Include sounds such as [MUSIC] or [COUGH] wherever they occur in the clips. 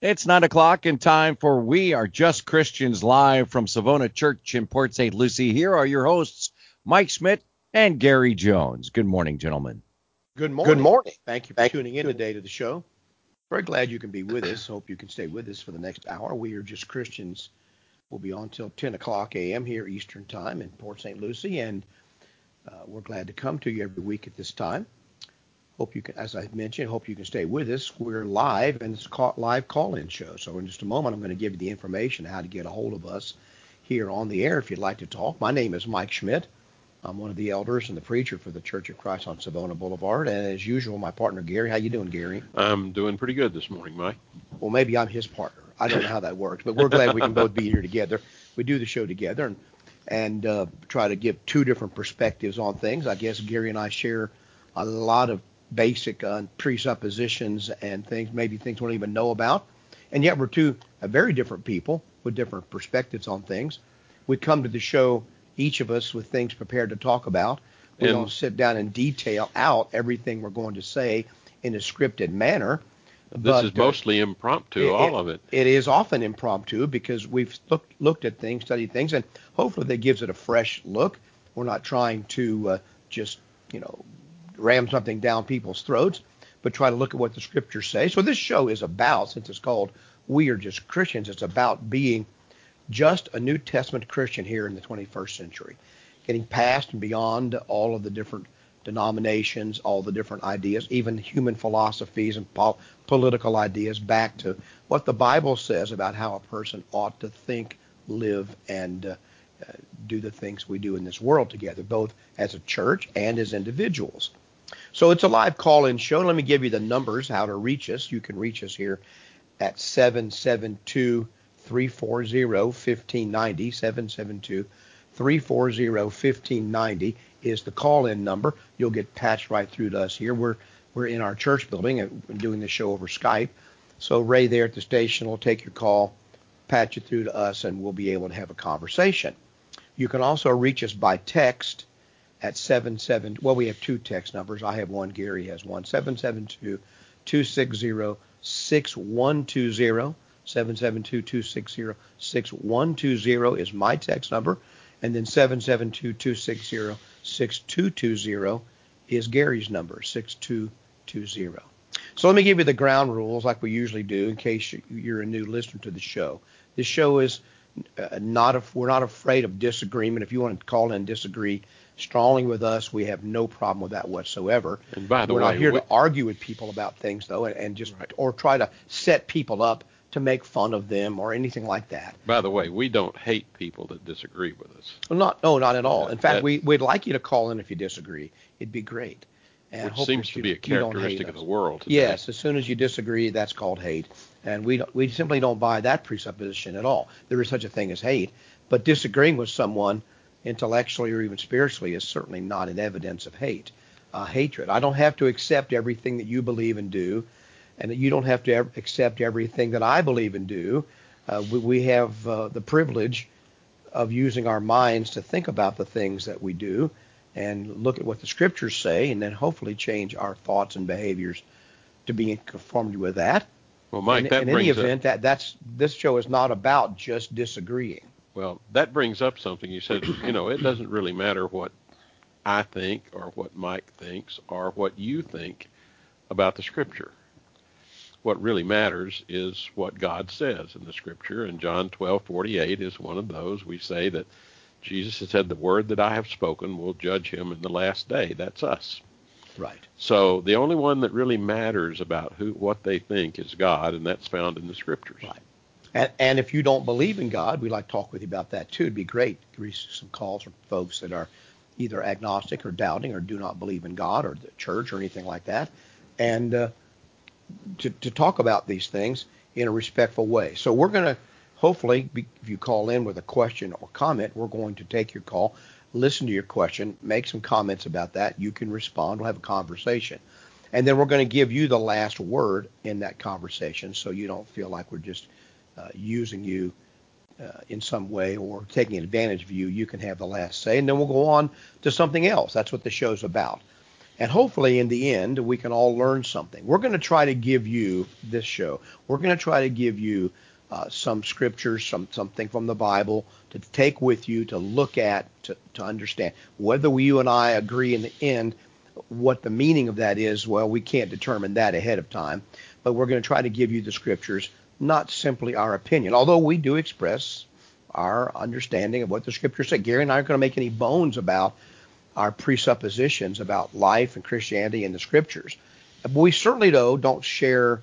It's nine o'clock and time for We Are Just Christians live from Savona Church in Port St. Lucie. Here are your hosts, Mike Schmidt and Gary Jones. Good morning, gentlemen. Good morning. Good morning. Thank you for tuning in today to the show. Very glad you can be with us. Hope you can stay with us for the next hour. We Are Just Christians will be on till 10 o'clock a.m. here Eastern Time in Port St. Lucie, and uh, we're glad to come to you every week at this time. Hope you can, as I mentioned, hope you can stay with us. We're live, and it's a live call-in show. So in just a moment, I'm going to give you the information how to get a hold of us here on the air if you'd like to talk. My name is Mike Schmidt. I'm one of the elders and the preacher for the Church of Christ on Savona Boulevard. And as usual, my partner Gary. How you doing, Gary? I'm doing pretty good this morning, Mike. Well, maybe I'm his partner. I don't know how that works, but we're glad we can both be here together. We do the show together and and uh, try to give two different perspectives on things. I guess Gary and I share a lot of basic uh, presuppositions and things, maybe things we don't even know about. And yet we're two uh, very different people with different perspectives on things. We come to the show, each of us, with things prepared to talk about. We and, don't sit down and detail out everything we're going to say in a scripted manner. This but, is mostly uh, impromptu, it, all of it. It is often impromptu because we've looked looked at things, studied things, and hopefully that gives it a fresh look. We're not trying to uh, just you know ram something down people's throats, but try to look at what the scriptures say. So this show is about, since it's called We Are Just Christians, it's about being just a New Testament Christian here in the 21st century, getting past and beyond all of the different denominations, all the different ideas, even human philosophies and po- political ideas, back to what the Bible says about how a person ought to think, live, and uh, uh, do the things we do in this world together, both as a church and as individuals. So it's a live call-in show. Let me give you the numbers how to reach us. You can reach us here at 772 340 1590. 772 340 1590 is the call-in number. You'll get patched right through to us here. We're we're in our church building and doing the show over Skype. So Ray there at the station will take your call, patch it through to us, and we'll be able to have a conversation. You can also reach us by text at 77. Well, we have two text numbers. I have one. Gary has one. 772 260 6120. 772 260 6120 is my text number. And then 772 260 6220 is Gary's number, 6220. So let me give you the ground rules like we usually do in case you're a new listener to the show. This show is uh, not a, we're not afraid of disagreement. If you want to call in and disagree, strongly with us. We have no problem with that whatsoever. And by the We're way, not here we, to argue with people about things though, and, and just right. or try to set people up to make fun of them or anything like that. By the way, we don't hate people that disagree with us. Well, not no, not at all. In fact, that, we we'd like you to call in if you disagree. It'd be great. And which seems to you, be a characteristic of the world. Today. Yes, as soon as you disagree, that's called hate, and we we simply don't buy that presupposition at all. There is such a thing as hate, but disagreeing with someone intellectually or even spiritually is certainly not an evidence of hate, uh, hatred. I don't have to accept everything that you believe and do, and you don't have to accept everything that I believe and do. Uh, we, we, have uh, the privilege of using our minds to think about the things that we do and look at what the scriptures say, and then hopefully change our thoughts and behaviors to be in conformity with that. Well, Mike, in, that in any event, that that's this show is not about just disagreeing. Well, that brings up something you said. You know, it doesn't really matter what I think or what Mike thinks or what you think about the Scripture. What really matters is what God says in the Scripture, and John 12:48 is one of those. We say that Jesus has said, "The word that I have spoken will judge him in the last day." That's us. Right. So the only one that really matters about who what they think is God, and that's found in the Scriptures. Right. And, and if you don't believe in God, we'd like to talk with you about that too. It'd be great to receive some calls from folks that are either agnostic or doubting or do not believe in God or the church or anything like that, and uh, to, to talk about these things in a respectful way. So we're going to hopefully, if you call in with a question or comment, we're going to take your call, listen to your question, make some comments about that. You can respond. We'll have a conversation. And then we're going to give you the last word in that conversation so you don't feel like we're just using you uh, in some way or taking advantage of you, you can have the last say, and then we'll go on to something else. That's what the show's about. And hopefully, in the end, we can all learn something. We're going to try to give you this show. We're going to try to give you uh, some scriptures, some something from the Bible to take with you to look at, to, to understand. Whether you and I agree in the end what the meaning of that is, well, we can't determine that ahead of time. But we're going to try to give you the scriptures, not simply our opinion, although we do express our understanding of what the scriptures say. Gary and I aren't going to make any bones about our presuppositions about life and Christianity and the scriptures. But we certainly, though, don't share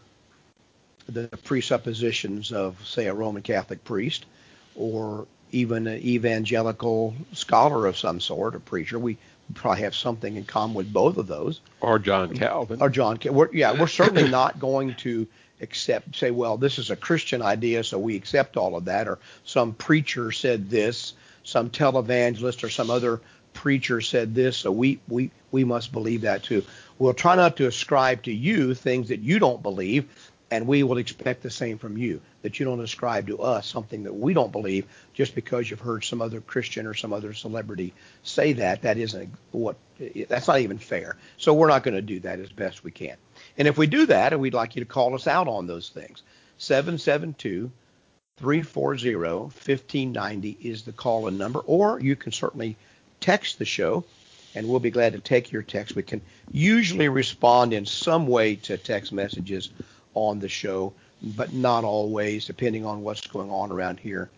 the presuppositions of, say, a Roman Catholic priest or even an evangelical scholar of some sort, a preacher. We probably have something in common with both of those. Or John Calvin. Or John. We're, yeah, we're certainly not going to accept, say, well, this is a Christian idea, so we accept all of that, or some preacher said this, some televangelist or some other preacher said this, so we we we must believe that too. We'll try not to ascribe to you things that you don't believe, and we will expect the same from you that you don't ascribe to us something that we don't believe just because you've heard some other Christian or some other celebrity say that. That isn't what that's not even fair. So we're not going to do that as best we can. And if we do that, and we'd like you to call us out on those things, 772 340 1590 is the call in number, or you can certainly text the show and we'll be glad to take your text. We can usually respond in some way to text messages on the show, but not always, depending on what's going on around here.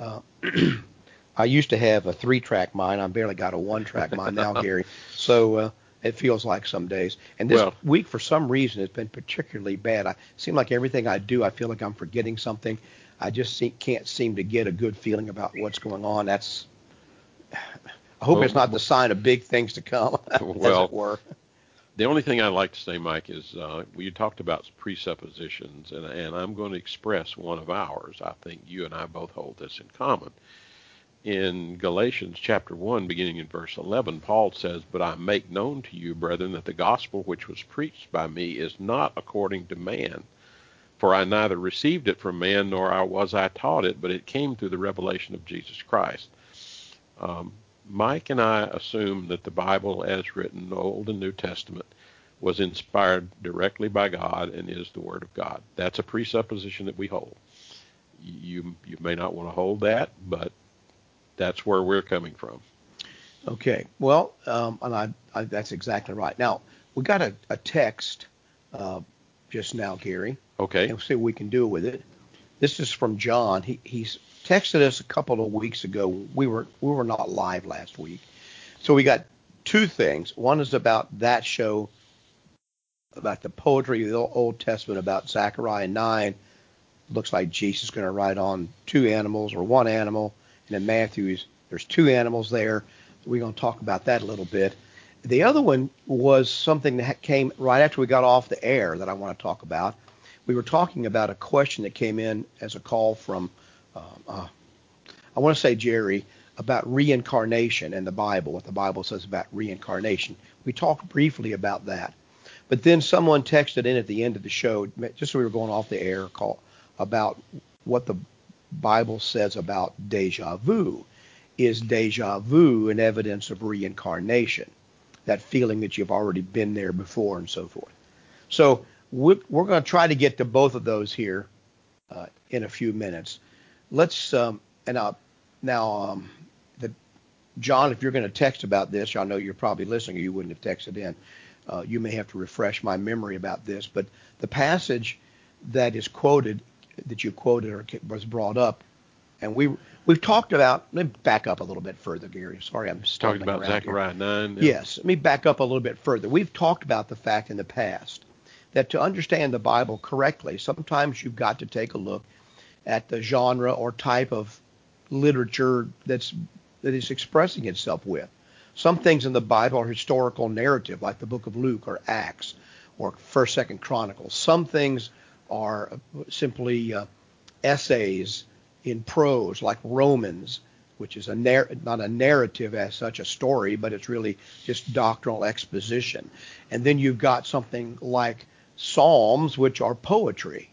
Uh, [CLEARS THROAT] I used to have a three-track mind. I barely got a one-track mind now, [LAUGHS] Gary. So uh, it feels like some days. And this Well- week, for some reason, has been particularly bad. I seem like everything I do, I feel like I'm forgetting something. I just see, can't seem to get a good feeling about what's going on. That's I hope Well, it's not the sign of big things to come, [LAUGHS] as Well, it were. The only thing I'd like to say, Mike, is uh, we talked about presuppositions, and, and I'm going to express one of ours. I think you and I both hold this in common. In Galatians chapter 1, beginning in verse 11, Paul says, But I make known to you, brethren, that the gospel which was preached by me is not according to man. For I neither received it from man, nor I was I taught it, but it came through the revelation of Jesus Christ. Um, Mike and I assume that the Bible, as written, Old and New Testament, was inspired directly by God and is the Word of God. That's a presupposition that we hold. You you may not want to hold that, but that's where we're coming from. Okay. Well, um, and I, I, that's exactly right. Now we got a, a text uh, just now, Gary, Okay. and we'll see what we can do with it. This is from John. He he's texted us a couple of weeks ago. We were we were not live last week, so we got two things. One is about that show, about the poetry of the Old Testament, about Zechariah nine. Looks like Jesus is going to ride on two animals or one animal, and Matthew's there's two animals there. We're going to talk about that a little bit. The other one was something that came right after we got off the air that I want to talk about. We were talking about a question that came in as a call from, uh, uh, I want to say Jerry, about reincarnation and the Bible, what the Bible says about reincarnation. We talked briefly about that. But then someone texted in at the end of the show, just as we were going off the air, call, about what the Bible says about deja vu. Is deja vu an evidence of reincarnation? That feeling that you've already been there before and so forth. So we're, we're going to try to get to both of those here uh, in a few minutes. Let's um, and uh, now um, the John, if you're going to text about this, I know you're probably listening, or you wouldn't have texted in. Uh, you may have to refresh my memory about this, but the passage that is quoted, that you quoted or was brought up, and we we've talked about. Let me back up a little bit further, Gary. Sorry, I'm Talking about. Zechariah 9. Yes, let me back up a little bit further. We've talked about the fact in the past that to understand the Bible correctly, sometimes you've got to take a look at the genre or type of literature that's that is expressing itself with. Some things in the Bible are historical narrative, like the book of Luke or Acts or First, Second Chronicles. Some things are simply uh, essays in prose, like Romans, which is a not a narrative as such, a story, but it's really just doctrinal exposition. And then you've got something like Psalms, which are poetry.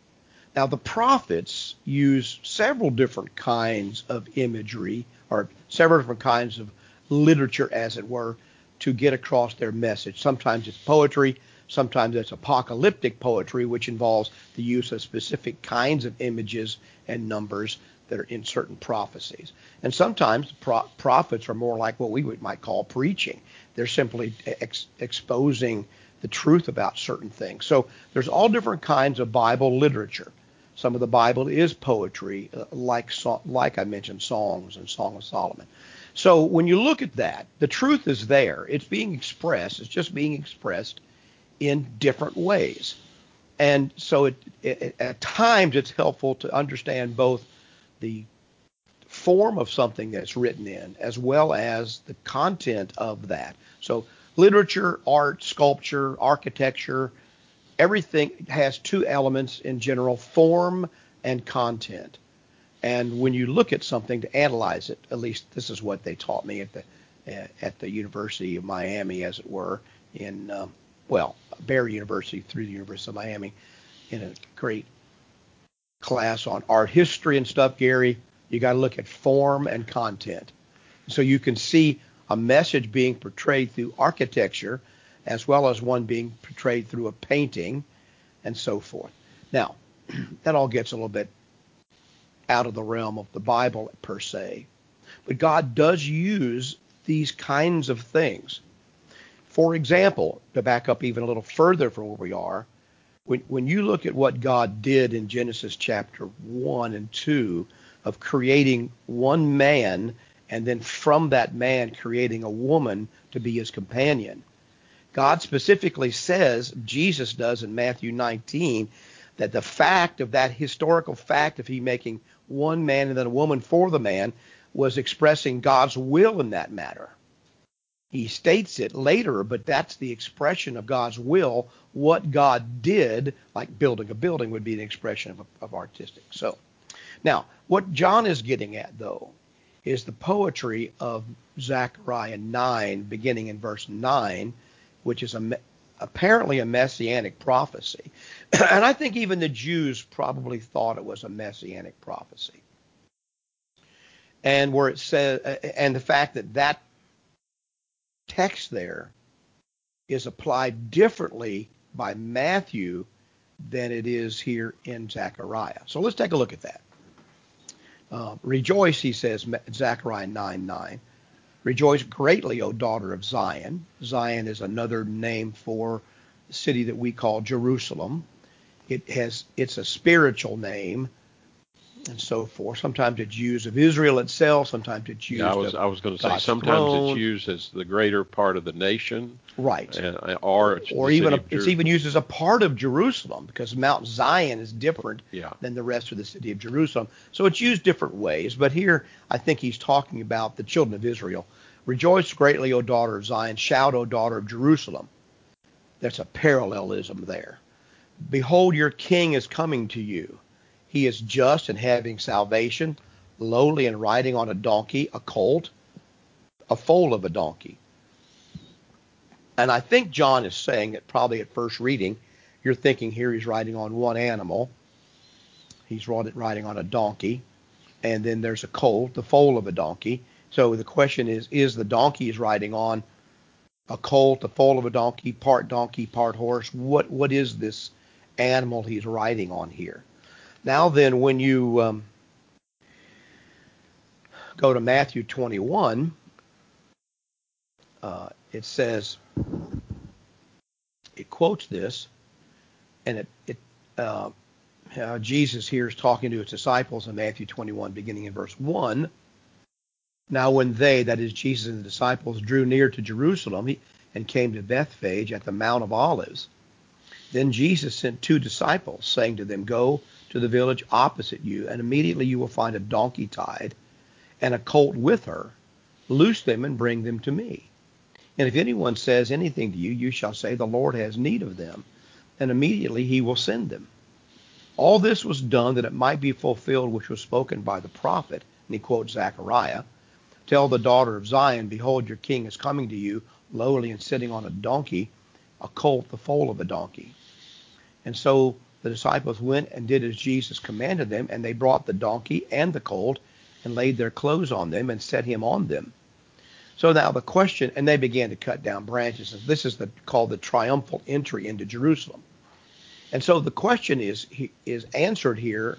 Now, the prophets use several different kinds of imagery, or several different kinds of literature, as it were, to get across their message. Sometimes it's poetry, sometimes it's apocalyptic poetry, which involves the use of specific kinds of images and numbers that are in certain prophecies. And sometimes pro- prophets are more like what we would, might call preaching. They're simply ex- exposing the truth about certain things. So there's all different kinds of Bible literature. Some of the Bible is poetry, uh, like like I mentioned, songs and Song of Solomon. So when you look at that, the truth is there. It's being expressed. It's just being expressed in different ways. And so it, it, at times it's helpful to understand both the form of something that's written in as well as the content of that. So literature, art, sculpture, architecture, everything has two elements in general, form and content. And when you look at something to analyze it, at least this is what they taught me at the at the University of Miami, as it were, in um, well, Barry University through the University of Miami, in a great class on art history and stuff, Gary. You got to look at form and content, so you can see a message being portrayed through architecture, as well as one being portrayed through a painting, and so forth. Now, [CLEARS THROAT] that all gets a little bit out of the realm of the Bible per se. But God does use these kinds of things. For example, to back up even a little further from where we are, when, when you look at what God did in Genesis chapter 1 and 2 of creating one man and then from that man creating a woman to be his companion, God specifically says, Jesus does in Matthew 19, that the fact of that historical fact of he making one man and then a woman for the man was expressing God's will in that matter. He states it later, but that's the expression of God's will. What God did, like building a building, would be an expression of, of artistic. So, now, what John is getting at, though, is the poetry of Zechariah 9, beginning in verse 9, which is a, apparently a messianic prophecy. [CLEARS THROAT] and I think even the Jews probably thought it was a messianic prophecy. And where it says, uh, and the fact that that text there is applied differently by Matthew than it is here in Zechariah. So let's take a look at that. Uh, rejoice, he says, Zechariah 9 9. Rejoice greatly, O daughter of Zion. Zion is another name for the city that we call Jerusalem. It has it's a spiritual name and so forth. Sometimes it's used of Israel itself. Sometimes it's used. Yeah, I was of I was going to say sometimes throne. it's used as the greater part of the nation, right, and, uh, or it's or even a, it's even used as a part of Jerusalem because Mount Zion is different Yeah. than the rest of the city of Jerusalem. So it's used different ways. But here I think he's talking about the children of Israel. Rejoice greatly, O daughter of Zion. Shout, O daughter of Jerusalem. There's a parallelism there. Behold, your king is coming to you. He is just and having salvation, lowly and riding on a donkey, a colt, a foal of a donkey. And I think John is saying that probably at first reading, you're thinking here he's riding on one animal. He's riding on a donkey. And then there's a colt, the foal of a donkey. So the question is, is the donkey he's riding on a colt, a foal of a donkey, part donkey, part horse? What what is this animal he's riding on here? Now then, when you um, go to Matthew 21, uh, it says it quotes this, and it it uh, uh, Jesus here is talking to his disciples in Matthew 21, beginning in verse one. Now, when they, that is Jesus and the disciples, drew near to Jerusalem and came to Bethphage at the Mount of Olives, then Jesus sent two disciples, saying to them, Go to the village opposite you, and immediately you will find a donkey tied and a colt with her. Loose them and bring them to me. And if anyone says anything to you, you shall say, The Lord has need of them, and immediately he will send them. All this was done that it might be fulfilled which was spoken by the prophet. And he quotes Zechariah. Tell the daughter of Zion, Behold, your king is coming to you, lowly and sitting on a donkey, a colt, the foal of a donkey. And so the disciples went and did as Jesus commanded them, and they brought the donkey and the colt and laid their clothes on them and set him on them. So now the question, and they began to cut down branches. And this is the, called the triumphal entry into Jerusalem. And so the question is is answered here,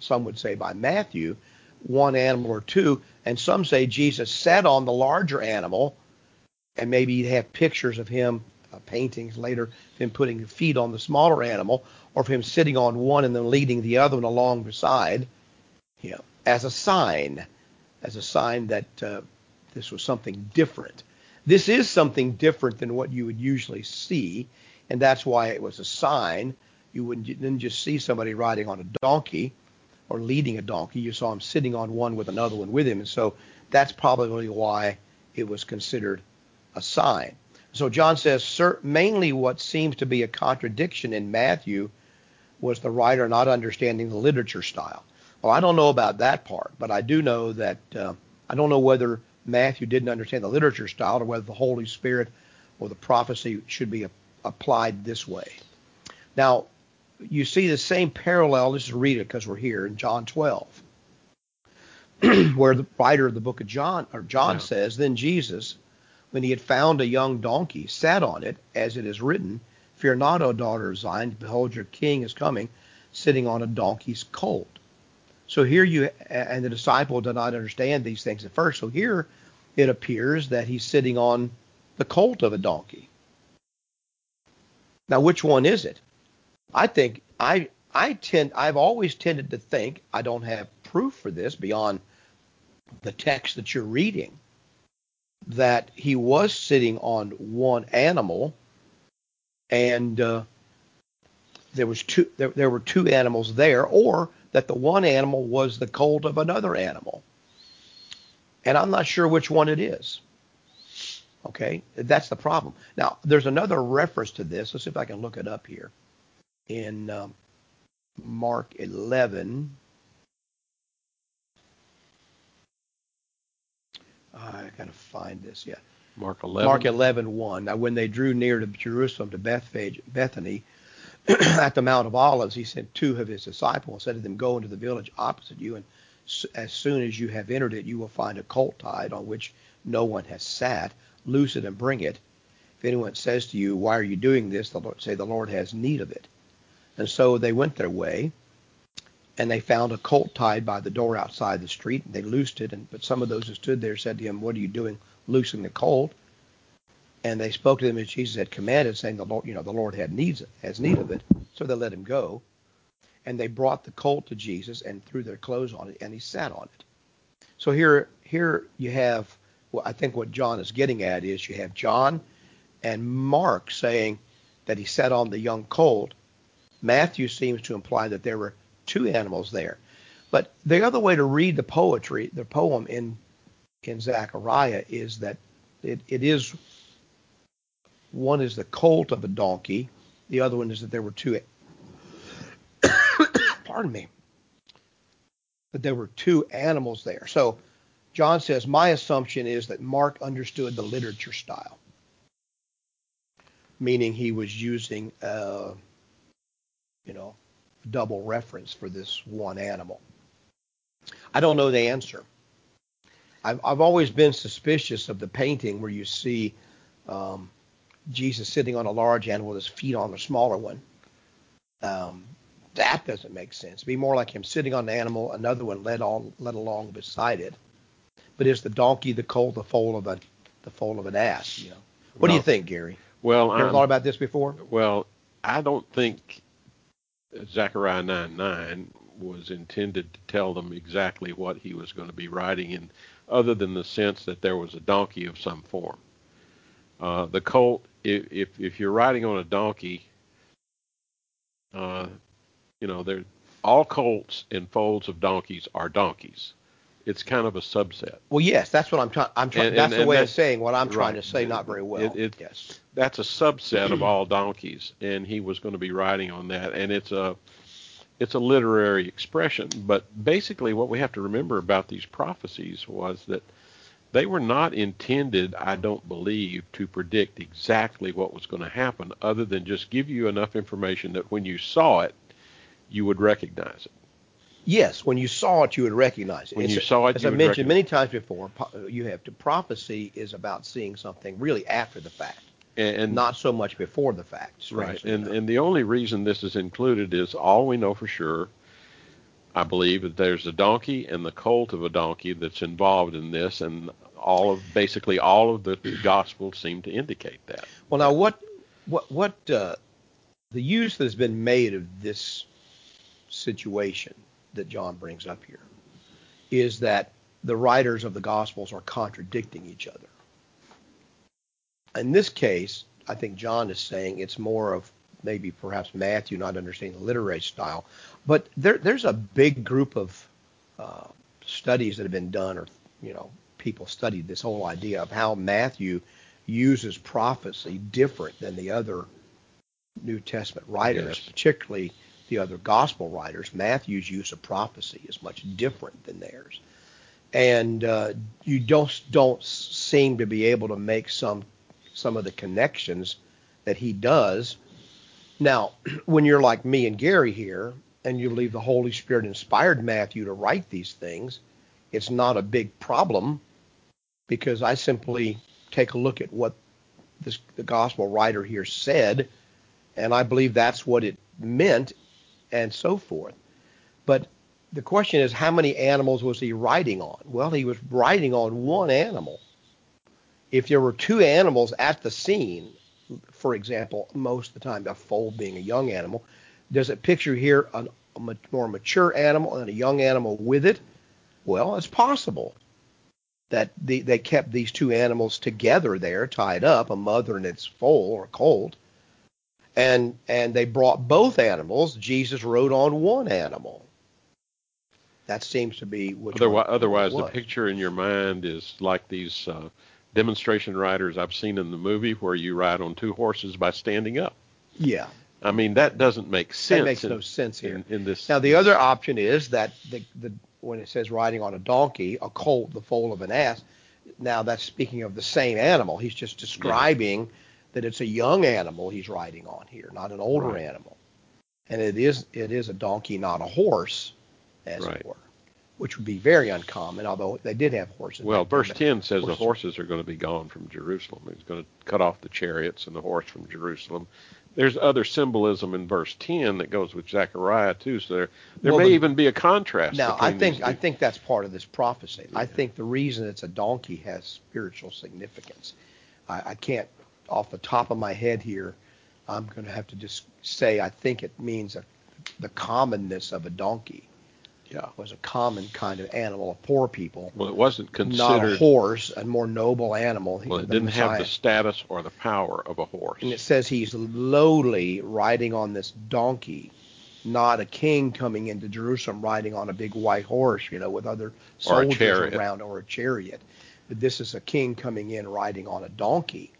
some would say by Matthew, one animal or two, and some say Jesus sat on the larger animal, and maybe you'd have pictures of him, uh, paintings later, of him putting feet on the smaller animal, or of him sitting on one and then leading the other one along beside, you know, as a sign, as a sign that uh, this was something different. This is something different than what you would usually see, and that's why it was a sign. You wouldn't didn't just see somebody riding on a donkey or leading a donkey. You saw him sitting on one with another one with him, and so that's probably why it was considered a sign. So John says mainly what seems to be a contradiction in Matthew was the writer not understanding the literature style. Well, I don't know about that part, but I do know that uh, I don't know whether Matthew didn't understand the literature style or whether the Holy Spirit or the prophecy should be a, applied this way. Now, you see the same parallel. Let's just read it because we're here in John 12, [CLEARS THROAT] where the writer of the book of John or John yeah. says, "Then Jesus, when he had found a young donkey, sat on it, as it is written, Fear not, O daughter of Zion, behold your king is coming, sitting on a donkey's colt." So here you and the disciple did not understand these things at first. So here it appears that he's sitting on the colt of a donkey. Now, which one is it? I think I I tend I've always tended to think I don't have proof for this beyond the text that you're reading that he was sitting on one animal and uh, there was two there, there were two animals there or that the one animal was the colt of another animal. And I'm not sure which one it is. Okay? That's the problem. Now there's another reference to this. Let's see if I can look it up here. In um, Mark 11. Ah, I gotta find this. Yeah. Mark 11. Mark 11, 1. Now, when they drew near to Jerusalem to Bethphage, Bethany, [CLEARS THROAT] at the Mount of Olives, he sent two of his disciples and said to them, Go into the village opposite you, and as soon as you have entered it, you will find a colt tied on which no one has sat. Loose it and bring it. If anyone says to you, Why are you doing this? The Lord, say, The Lord has need of it. And so they went their way, and they found a colt tied by the door outside the street. And they loosed it, and but some of those who stood there said to him, "What are you doing, loosing the colt?" And they spoke to them as Jesus had commanded, saying, "The Lord, you know, the Lord had needs has need of it." So they let him go, and they brought the colt to Jesus and threw their clothes on it, and he sat on it. So here, here you have. Well, I think what John is getting at is you have John and Mark saying that he sat on the young colt, Matthew seems to imply that there were two animals there. But the other way to read the poetry, the poem in in Zechariah is that it, it is one is the colt of a donkey, the other one is that there were two [COUGHS] pardon me. That there were two animals there. So John says, My assumption is that Mark understood the literature style, meaning he was using uh, you know, double reference for this one animal? I don't know the answer. I've, I've always been suspicious of the painting where you see um, Jesus sitting on a large animal with his feet on a smaller one. Um, that doesn't make sense. It'd be more like him sitting on an animal, another one led on led along beside it. But is the donkey the colt the foal of a the foal of an ass? You know. What well, do you think, Gary? Well, you ever thought about this before? Well, I don't think Zechariah 9 9 was intended to tell them exactly what he was going to be writing in, other than the sense that there was a donkey of some form. Uh, the colt, if, if, you're riding on a donkey, uh, you know, all colts and foals of donkeys are donkeys. It's kind of a subset. Well, yes, that's what I'm trying. I'm trying. That's and, the way of saying what I'm trying right. to say. Not very well. It, it, yes that's a subset of all donkeys, and he was going to be writing on that. And it's a it's a literary expression, but basically what we have to remember about these prophecies was that they were not intended, I don't believe, to predict exactly what was going to happen, other than just give you enough information that when you saw it, you would recognize it. Yes, when you saw it, you would recognize it. When It's you saw it, as I mentioned many times before, you have to prophecy is about seeing something really after the fact, and, and not so much before the fact. right. And enough. and the only reason this is included is all we know for sure. I believe that there's a donkey and the colt of a donkey that's involved in this, and all of basically all of the gospels seem to indicate that. Well, now what what what uh, the use that has been made of this situation that John brings up here is that the writers of the Gospels are contradicting each other. In this case, I think John is saying it's more of maybe perhaps Matthew not understanding the literary style, but there, there's a big group of uh, studies that have been done, or you know, people studied this whole idea of how Matthew uses prophecy different than the other New Testament writers, Yes. particularly the other gospel writers. Matthew's use of prophecy is much different than theirs, and uh, you don't don't seem to be able to make some some of the connections that he does. Now, [CLEARS THROAT] when you're like me and Gary here, and you believe the Holy Spirit inspired Matthew to write these things, it's not a big problem because I simply take a look at what this, the gospel writer here said, and I believe that's what it meant, and so forth. But the question is, how many animals was he riding on? Well, he was riding on one animal. If there were two animals at the scene, for example, most of the time a foal being a young animal, does it picture here an, a more mature animal and a young animal with it? Well, it's possible that the, they kept these two animals together there, tied up, a mother and its foal or colt, and and they brought both animals. Jesus rode on one animal. That seems to be which Otherwise, otherwise the picture in your mind is like these uh, demonstration riders I've seen in the movie where you ride on two horses by standing up. Yeah, I mean, that doesn't make sense. that makes in, no sense here. in, in this. Now the other option is that the, the when it says riding on a donkey, a colt, the foal of an ass. Now that's speaking of the same animal. He's just describing that it's a young animal he's riding on here, not an older Right. animal. And it is it is a donkey, not a horse, as Right. it were, which would be very uncommon. Although they did have horses. Well, verse 10 says the horses- horses are going to be gone from Jerusalem. He's going to cut off the chariots and the horse from Jerusalem. There's other symbolism in verse 10 that goes with Zechariah too. So there, there Well, may but- even be a contrast. Now, I think I think that's part of this prophecy. I think the reason it's a donkey has spiritual significance. I, I can't, off the top of my head here, I'm going to have to just say I think it means a, the commonness of a donkey Yeah. was a common kind of animal of poor people, Well, it wasn't not a considered. horse, a more noble animal. Well, it didn't have the status or the power of a horse. And it says he's lowly riding on this donkey, not a king coming into Jerusalem riding on a big white horse, you know, with other soldiers around or a chariot. But this is a king coming in riding on a donkey.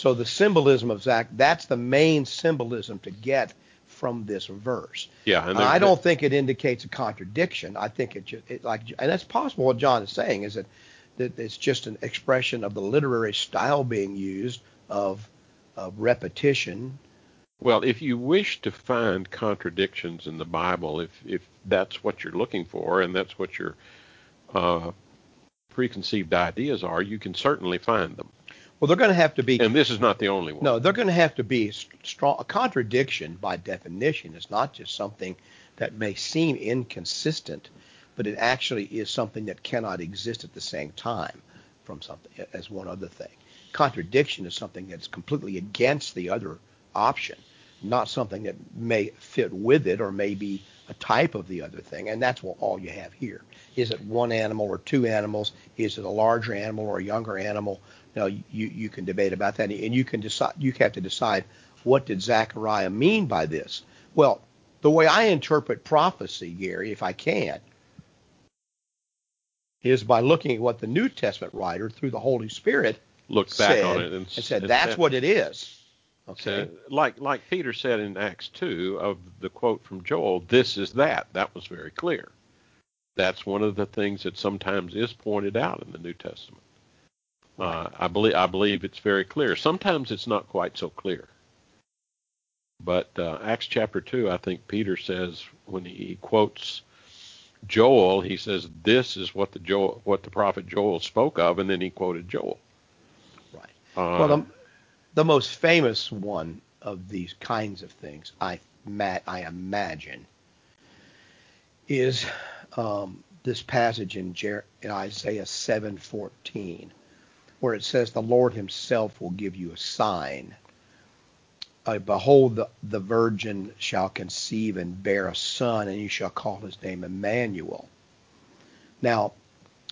So the symbolism of Zach, that's the main symbolism to get from this verse. yeah, and And I don't think it indicates a contradiction. I think it just it like, and that's possible. What John is saying is that that it's just an expression of the literary style being used of, of repetition. Well, if you wish to find contradictions in the Bible, if if that's what you're looking for and that's what your uh, preconceived ideas are, you can certainly find them. Well, they're going to have to be And this is not the only one. no, they're going to have to be strong. A contradiction, by definition, is not just something that may seem inconsistent, but it actually is something that cannot exist at the same time from something as one other thing. Contradiction is something that's completely against the other option, not something that may fit with it or may be a type of the other thing. And that's what all you have here. Is it one animal or two animals? Is it a larger animal or a younger animal? Know, you, you can debate about that, and you can decide. You have to decide what did Zechariah mean by this. Well, the way I interpret prophecy, Gary, if I can, is by looking at what the New Testament writer, through the Holy Spirit, Look back said, on it and, and said that's said- what it is. Okay. like like Peter said in Acts 2 of the quote from Joel, this is that. That was very clear. That's one of the things that sometimes is pointed out in the New Testament. Uh, I believe I believe it's very clear. Sometimes it's not quite so clear. But uh, Acts chapter 2, I think Peter says when he quotes Joel, he says this is what the Joel, what the prophet Joel spoke of, and then he quoted Joel. Right. Uh, well, the, the most famous one of these kinds of things, I I imagine, is um, this passage in, Jer- in Isaiah 7:14, where it says, "The Lord Himself will give you a sign." Uh, Behold, the, the virgin shall conceive and bear a son, and you shall call his name Emmanuel. Now,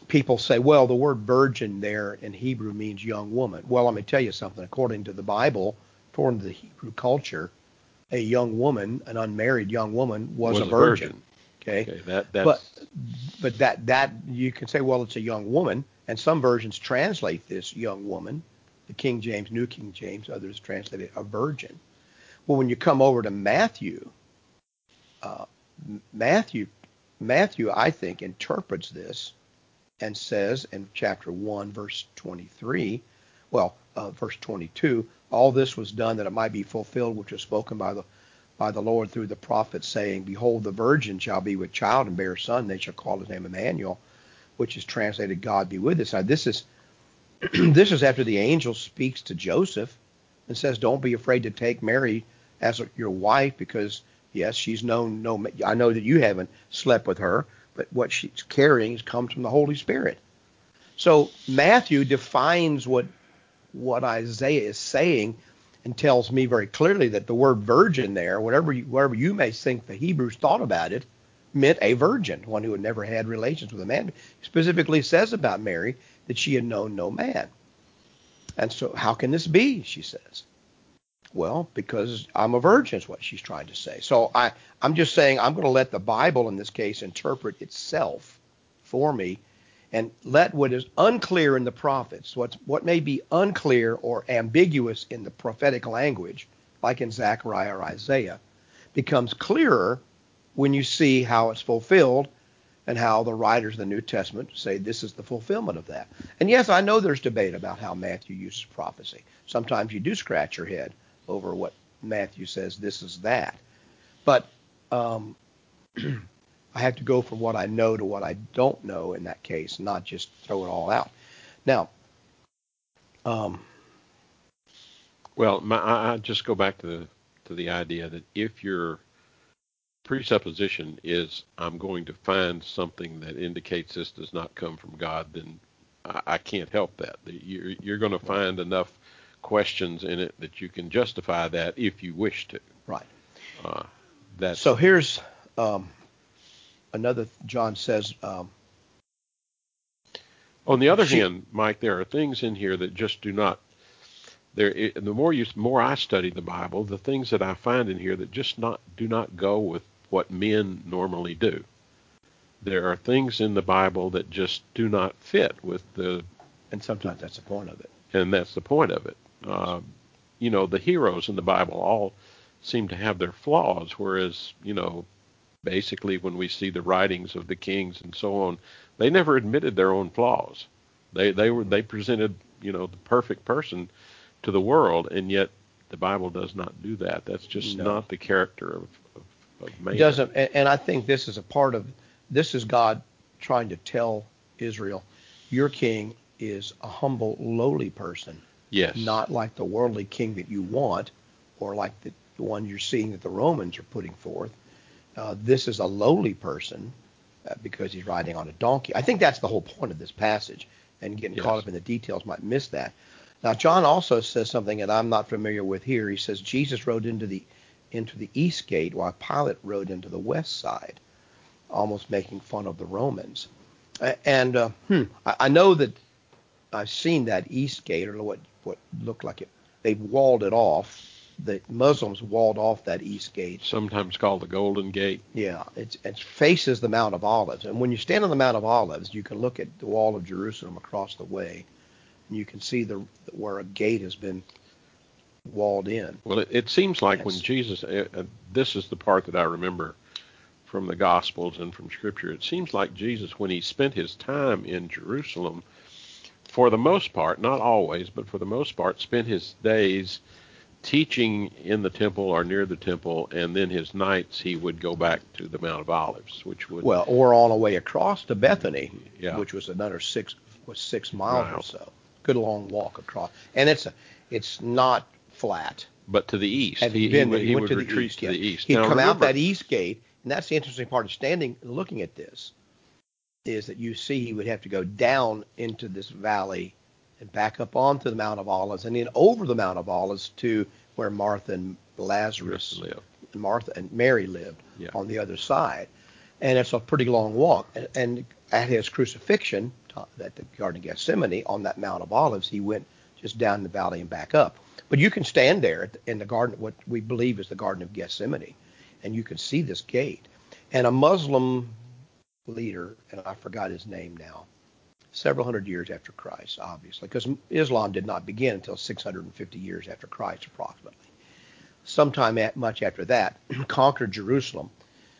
people say, well, the word virgin there in Hebrew means young woman. Well, let me tell you something. According to the Bible, according to the Hebrew culture, a young woman, an unmarried young woman, was, Was a a virgin. virgin. Okay. okay, that But but that that you can say, well, it's a young woman, and some versions translate this young woman, the King James, New King James, others translate it a virgin. Well, when you come over to Matthew, uh, Matthew, Matthew, I think interprets this and says in chapter one, verse 23, well, uh, verse 22, all this was done that it might be fulfilled, which was spoken by the by the Lord through the prophet, saying, Behold, the virgin shall be with child and bear a son, they shall call his name Emmanuel, which is translated, God be with us. Now, this is [CLEARS THROAT] this is after the angel speaks to Joseph and says, Don't be afraid to take Mary as your wife, because yes, she's known. No, I know that you haven't slept with her, but what she's carrying comes from the Holy Spirit. So Matthew defines what what Isaiah is saying and tells me very clearly that the word virgin there, whatever you, whatever you may think the Hebrews thought about it, meant a virgin, one who had never had relations with a man. Specifically says about Mary that she had known no man. And so how can this be, she says. Well, because I'm a virgin is what she's trying to say. So I, I'm just saying I'm going to let the Bible in this case interpret itself for me and let what is unclear in the prophets, what's, what may be unclear or ambiguous in the prophetic language, like in Zechariah or Isaiah, becomes clearer when you see how it's fulfilled and how the writers of the New Testament say this is the fulfillment of that. And yes, I know there's debate about how Matthew uses prophecy. Sometimes you do scratch your head over what Matthew says this is that. But um, [CLEARS THROAT] I have to go from what I know to what I don't know in that case, not just throw it all out. Now, um, well, my, I, I just go back to the to the idea that if your presupposition is I'm going to find something that indicates this does not come from God, then I, I can't help that. You're, you're going to find enough questions in it that you can justify that if you wish to. right. Uh, that's So here's um, another. John says, um, On the other She- hand, Mike, there are things in here that just do not. There, it, the more you, more I study the Bible, the things that I find in here that just not do not go with what men normally do. There are things in the Bible that just do not fit with the, and sometimes that's the point of it. and that's the point of it. Uh, you know, the heroes in the Bible all seem to have their flaws, whereas you know, basically when we see the writings of the kings and so on, they never admitted their own flaws. They they were they presented you know the perfect person to the world, and yet the Bible does not do that. That's just No. not the character of, doesn't, and, and I think this is a part of this is God trying to tell Israel, your king is a humble, lowly person, Yes. not like the worldly king that you want, or like the, the one you're seeing that the Romans are putting forth. Uh, this is a lowly person uh, because he's riding on a donkey. I think that's the whole point of this passage, and getting Yes. caught up in the details might miss that. Now, John also says something that I'm not familiar with here. He says Jesus rode into the into the east gate while Pilate rode into the west side, almost making fun of the Romans. And uh, hmm, I, I know that I've seen that east gate, or what what looked like it. They walled it off. The Muslims walled off that east gate. Sometimes called the Golden Gate. Yeah, it's, it faces the Mount of Olives, and when you stand on the Mount of Olives, you can look at the wall of Jerusalem across the way, and you can see the where a gate has been walled in. Well, it, it seems like when Jesus, uh, uh, this is the part that I remember from the Gospels and from Scripture. It seems like Jesus, when he spent his time in Jerusalem, for the most part, not always, but for the most part, spent his days teaching in the temple or near the temple, and then his nights he would go back to the Mount of Olives, which would Well, or on the way across to Bethany, Yeah. which was another six was six miles or so. Good long walk across, and it's a, it's not flat. but to the east. He, he been would, he went would to retreat the east, to yeah. the east. He'd Now, come out that east gate, and that's the interesting part of standing and looking at this, is that you see he would have to go down into this valley and back up onto the Mount of Olives, and then over the Mount of Olives to where Martha and Lazarus, live. Martha and Mary lived Yeah. on the other side, and it's a pretty long walk. And, and at his crucifixion at the Garden of Gethsemane on that Mount of Olives, he went just down the valley and back up. But you can stand there in the garden, what we believe is the Garden of Gethsemane, and you can see this gate. And a Muslim leader, and I forgot his name now, several hundred years after Christ, obviously, because Islam did not begin until 650 years after Christ, approximately. Sometime at, much after that, [CLEARS THROAT] conquered Jerusalem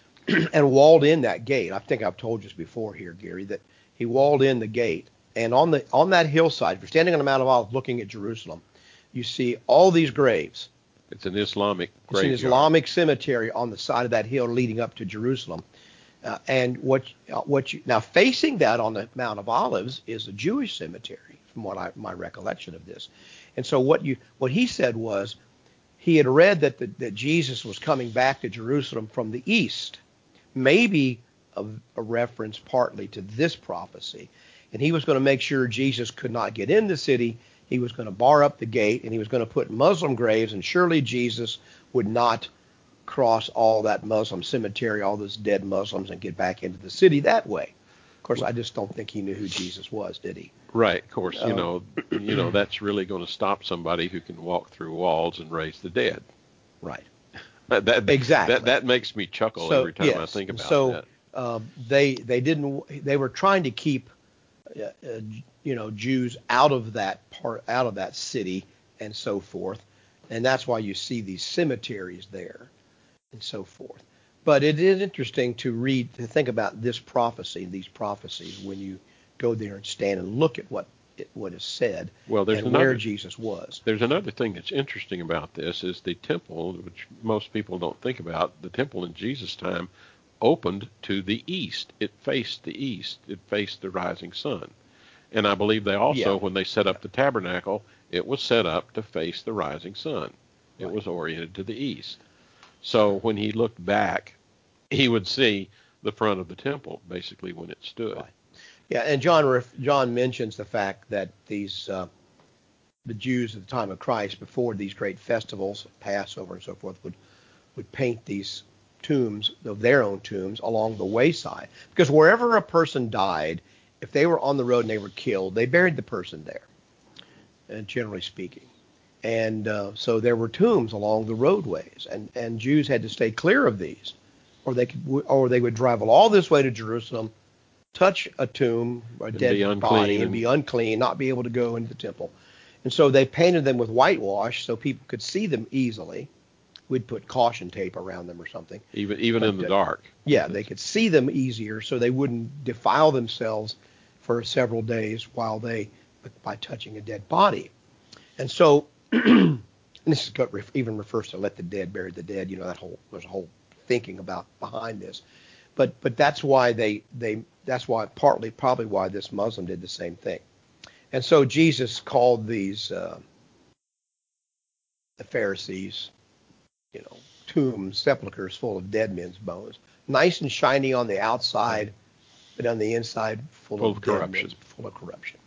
[CLEARS THROAT] and walled in that gate. I think I've told you this before here, Gary, that he walled in the gate, and on the on that hillside, if you're standing on the Mount of Olives looking at Jerusalem, you see all these graves. It's an Islamic It's an. Islamic cemetery on the side of that hill leading up to Jerusalem. Uh, and what uh, what you now facing that on the Mount of Olives is a Jewish cemetery, from what I my recollection of this. And so what you what he said was he had read that the, that Jesus was coming back to Jerusalem from the east, maybe a, a reference partly to this prophecy, and he was going to make sure Jesus could not get in the city. He was going to bar up the gate, and he was going to put Muslim graves, and surely Jesus would not cross all that Muslim cemetery, all those dead Muslims, and get back into the city that way. Of course, I just don't think he knew who Jesus was, did he? Right, of course, you Um, know, [CLEARS THROAT] you know that's really going to stop somebody who can walk through walls and raise the dead. Right. That, Exactly. That that makes me chuckle So, every time I think about it. so, that. um, they they didn't they were trying to keep uh, uh, Uh, uh, you know Jews out of that part out of that city and so forth, and that's why you see these cemeteries there and so forth. But it is interesting to read to think about this prophecy, these prophecies when you go there and stand and look at what it, what is said Well, there's and where Jesus was. there's another thing that's interesting about this is the temple, which most people don't think about. The temple in Jesus' time opened to the east. It faced the east. It faced the rising sun. And I believe they also, Yeah. when they set up the tabernacle, it was set up to face the rising sun. It Right. was oriented to the east. So when he looked back, he would see the front of the temple, basically when it stood. Right. Yeah, and John John mentions the fact that these uh, the Jews at the time of Christ, before these great festivals, Passover and so forth, would would paint these tombs of their own tombs along the wayside, because wherever a person died, if they were on the road and they were killed, they buried the person there, and generally speaking. And uh, so there were tombs along the roadways, and, and Jews had to stay clear of these, or they could, or they would travel all this way to Jerusalem, touch a tomb, a And dead body, and and- be unclean, not be able to go into the temple. And so they painted them with whitewash so people could see them easily. We'd put caution tape around them or something. Even even in the uh, dark. Yeah, they could see them easier so they wouldn't defile themselves for several days while they by touching a dead body. And so [CLEARS THROAT] and this is even refers to let the dead bury the dead. You know that whole there's a whole thinking about behind this, but but that's why they they that's why partly probably why this Muslim did the same thing. And so Jesus called these uh, the Pharisees, you know, tombs, sepulchres full of dead men's bones, nice and shiny on the outside, but on the inside full, Full of, of corruption. full of corruption.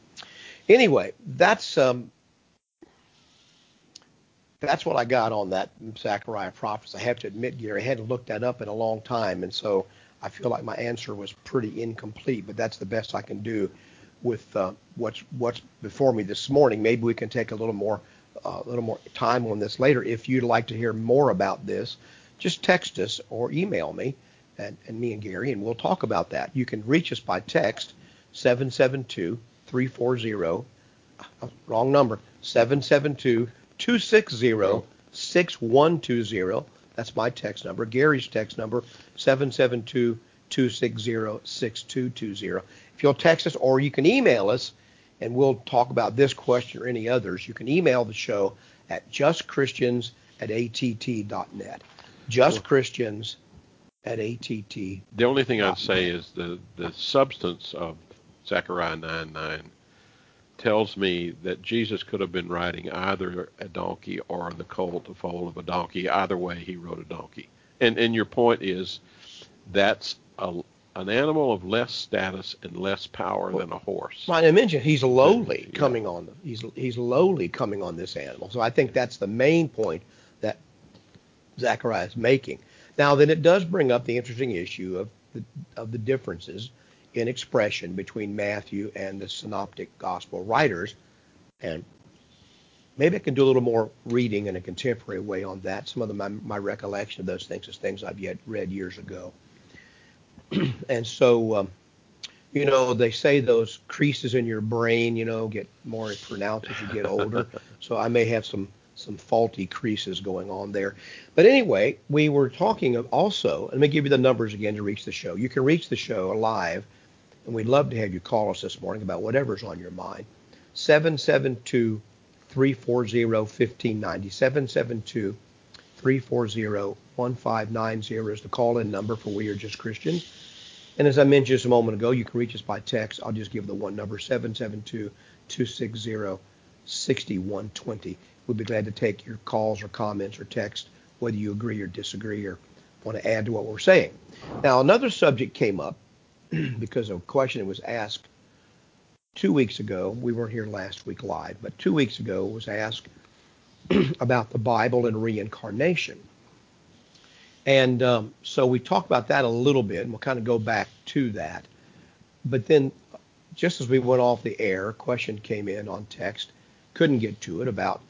Anyway, that's um, that's what I got on that Zechariah prophecy. I have to admit, Gary, I hadn't looked that up in a long time, and so I feel like my answer was pretty incomplete. But that's the best I can do with uh, what's what's before me this morning. Maybe we can take a little more a little more time on this later. If you'd like to hear more about this, just text us or email me and, and me and Gary, and we'll talk about that. You can reach us by text 772 340 uh, wrong number 772 260 6120 that's my text number gary's text number 772 260 6220 if you'll text us or you can email us and we'll talk about this question or any others, you can email the show at justchristians at att.net. Justchristians at att. The only thing I'd say is the, the substance of Zechariah 9 9 tells me that Jesus could have been riding either a donkey or the colt, the foal of a donkey. Either way, he rode a donkey. And and your point is that's a, an animal of less status and less power than a horse. Well, I mentioned he's lowly yeah. coming on. The, he's he's lowly coming on this animal. So I think that's the main point that Zechariah is making. Now, then it does bring up the interesting issue of the, of the differences in expression between Matthew and the synoptic gospel writers. And maybe I can do a little more reading in a contemporary way on that. Some of the, my, my recollection of those things is things I've yet read years ago. [CLEARS THROAT] and so, um, you know, they say those creases in your brain, you know, get more pronounced as you get older. [LAUGHS] so I may have some some faulty creases going on there. But anyway, we were talking also, let me give you the numbers again to reach the show. You can reach the show live, and we'd love to have you call us this morning about whatever's on your mind. 772 340 1590. 772 340 1590 is the call in number for We Are Just Christians. And as I mentioned just a moment ago, you can reach us by text. I'll just give the one number 772 260 6120. We'd be glad to take your calls or comments or text, whether you agree or disagree or want to add to what we're saying. Now, another subject came up [CLEARS THROAT] because a question was asked two weeks ago. We weren't here last week live, but two weeks ago was asked [CLEARS THROAT] about the Bible and reincarnation. And um, so we talked about that a little bit, and we'll kind of go back to that. But then, just as we went off the air, a question came in on text, couldn't get to it about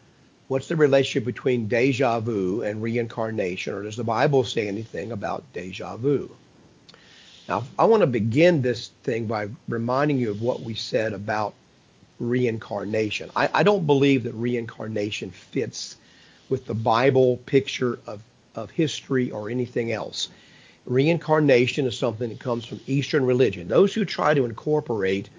what's the relationship between deja vu and reincarnation, or does the Bible say anything about deja vu? Now, I want to begin this thing by reminding you of what we said about reincarnation. I, I don't believe that reincarnation fits with the Bible picture of, of history or anything else. Reincarnation is something that comes from Eastern religion. Those who try to incorporate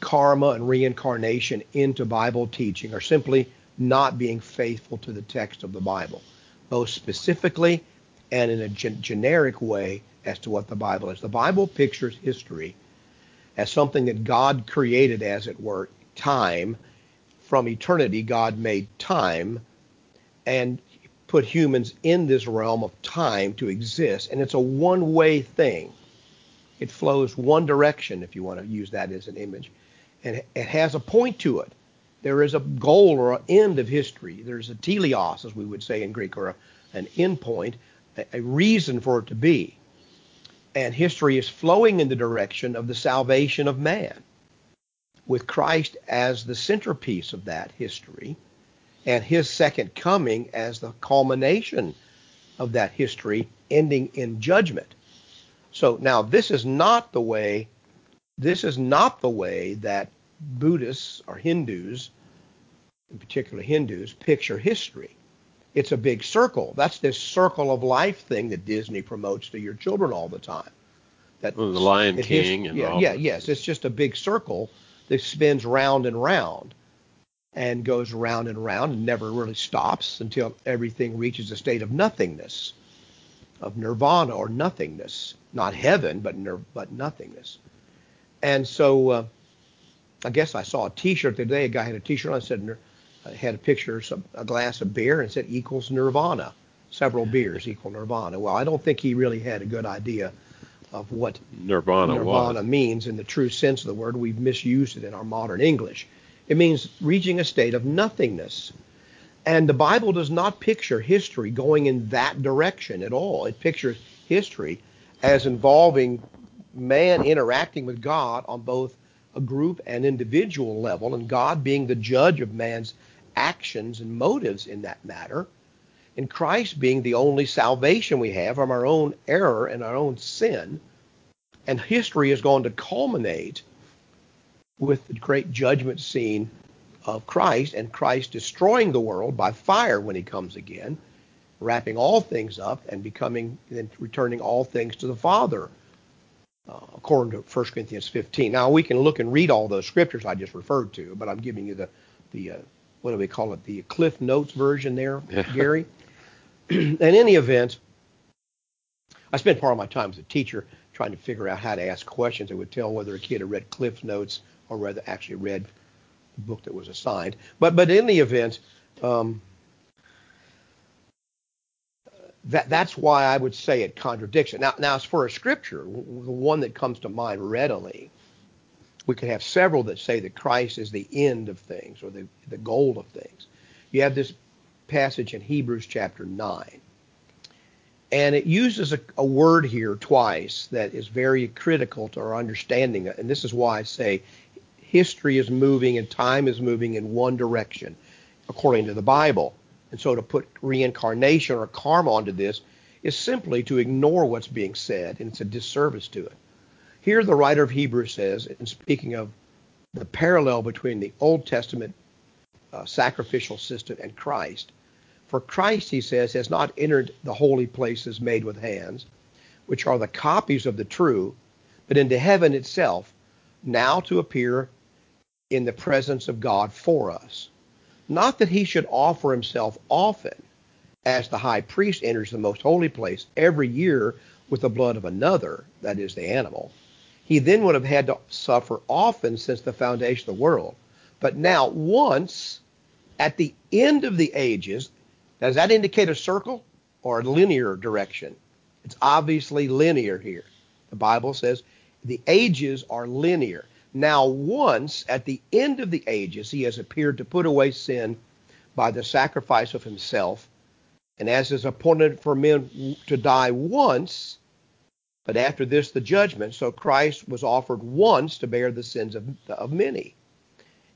karma and reincarnation into Bible teaching are simply not being faithful to the text of the Bible, both specifically and in a gen- generic way as to what the Bible is. The Bible pictures history as something that God created, as it were, time. From eternity, God made time and put humans in this realm of time to exist. And it's a one way thing. It flows one direction, if you want to use that as an image. And it has a point to it there is a goal or an end of history. There's a teleos, as we would say in Greek, or a, an end point, a, a reason for it to be. And history is flowing in the direction of the salvation of man, with Christ as the centerpiece of that history, and his second coming as the culmination of that history, ending in judgment. So now this is not the way this is not the way that Buddhists or Hindus in particular Hindus, picture history. It's a big circle. That's this circle of life thing that Disney promotes to your children all the time. That well, the Lion King his, and yeah, all yeah, yes. It's just a big circle that spins round and round and goes round and round and never really stops until everything reaches a state of nothingness, of nirvana or nothingness, not heaven, but nir- but nothingness. And so, uh, I guess I saw a T-shirt today. A guy had a T-shirt on said had a picture of some, a glass of beer and said equals nirvana. Several beers equal nirvana. Well, I don't think he really had a good idea of what nirvana, nirvana means in the true sense of the word. We've misused it in our modern English. It means reaching a state of nothingness. And the Bible does not picture history going in that direction at all. It pictures history as involving man interacting with God on both a group and individual level, and God being the judge of man's actions and motives in that matter, and Christ being the only salvation we have from our own error and our own sin. And history is going to culminate with the great judgment scene of Christ and Christ destroying the world by fire when he comes again, wrapping all things up and becoming and returning all things to the Father uh, according to 1 Corinthians 15. Now we can look and read all those scriptures I just referred to, but I'm giving you the the uh, what do we call it? The Cliff Notes version there, [LAUGHS] Gary. in any event, I spent part of my time as a teacher trying to figure out how to ask questions that would tell whether a kid had read Cliff Notes or rather actually read the book that was assigned. But but in the event, um, that that's why I would say it contradicts it. Now now as for a scripture, the one that comes to mind readily, we could have several that say that Christ is the end of things or the the goal of things. You have this passage in Hebrews chapter nine. And it uses a, a, word here twice that is very critical to our understanding. And this is why I say history is moving and time is moving in one direction, according to the Bible. And so to put reincarnation or karma onto this is simply to ignore what's being said, and it's a disservice to it. Here, the writer of Hebrews says, in speaking of the parallel between the Old Testament uh, sacrificial system and Christ, for Christ, he says, has not entered the holy places made with hands, which are the copies of the true, but into heaven itself, now to appear in the presence of God for us. Not that he should offer himself often, as the high priest enters the most holy place every year with the blood of another, that is, the animal. He then would have had to suffer often since the foundation of the world. But now, once at the end of the ages, does that indicate a circle or a linear direction? It's obviously linear here. The Bible says the ages are linear. Now, once at the end of the ages, he has appeared to put away sin by the sacrifice of himself, and as is appointed for men to die once, but after this the judgment. So Christ was offered once to bear the sins of, of many.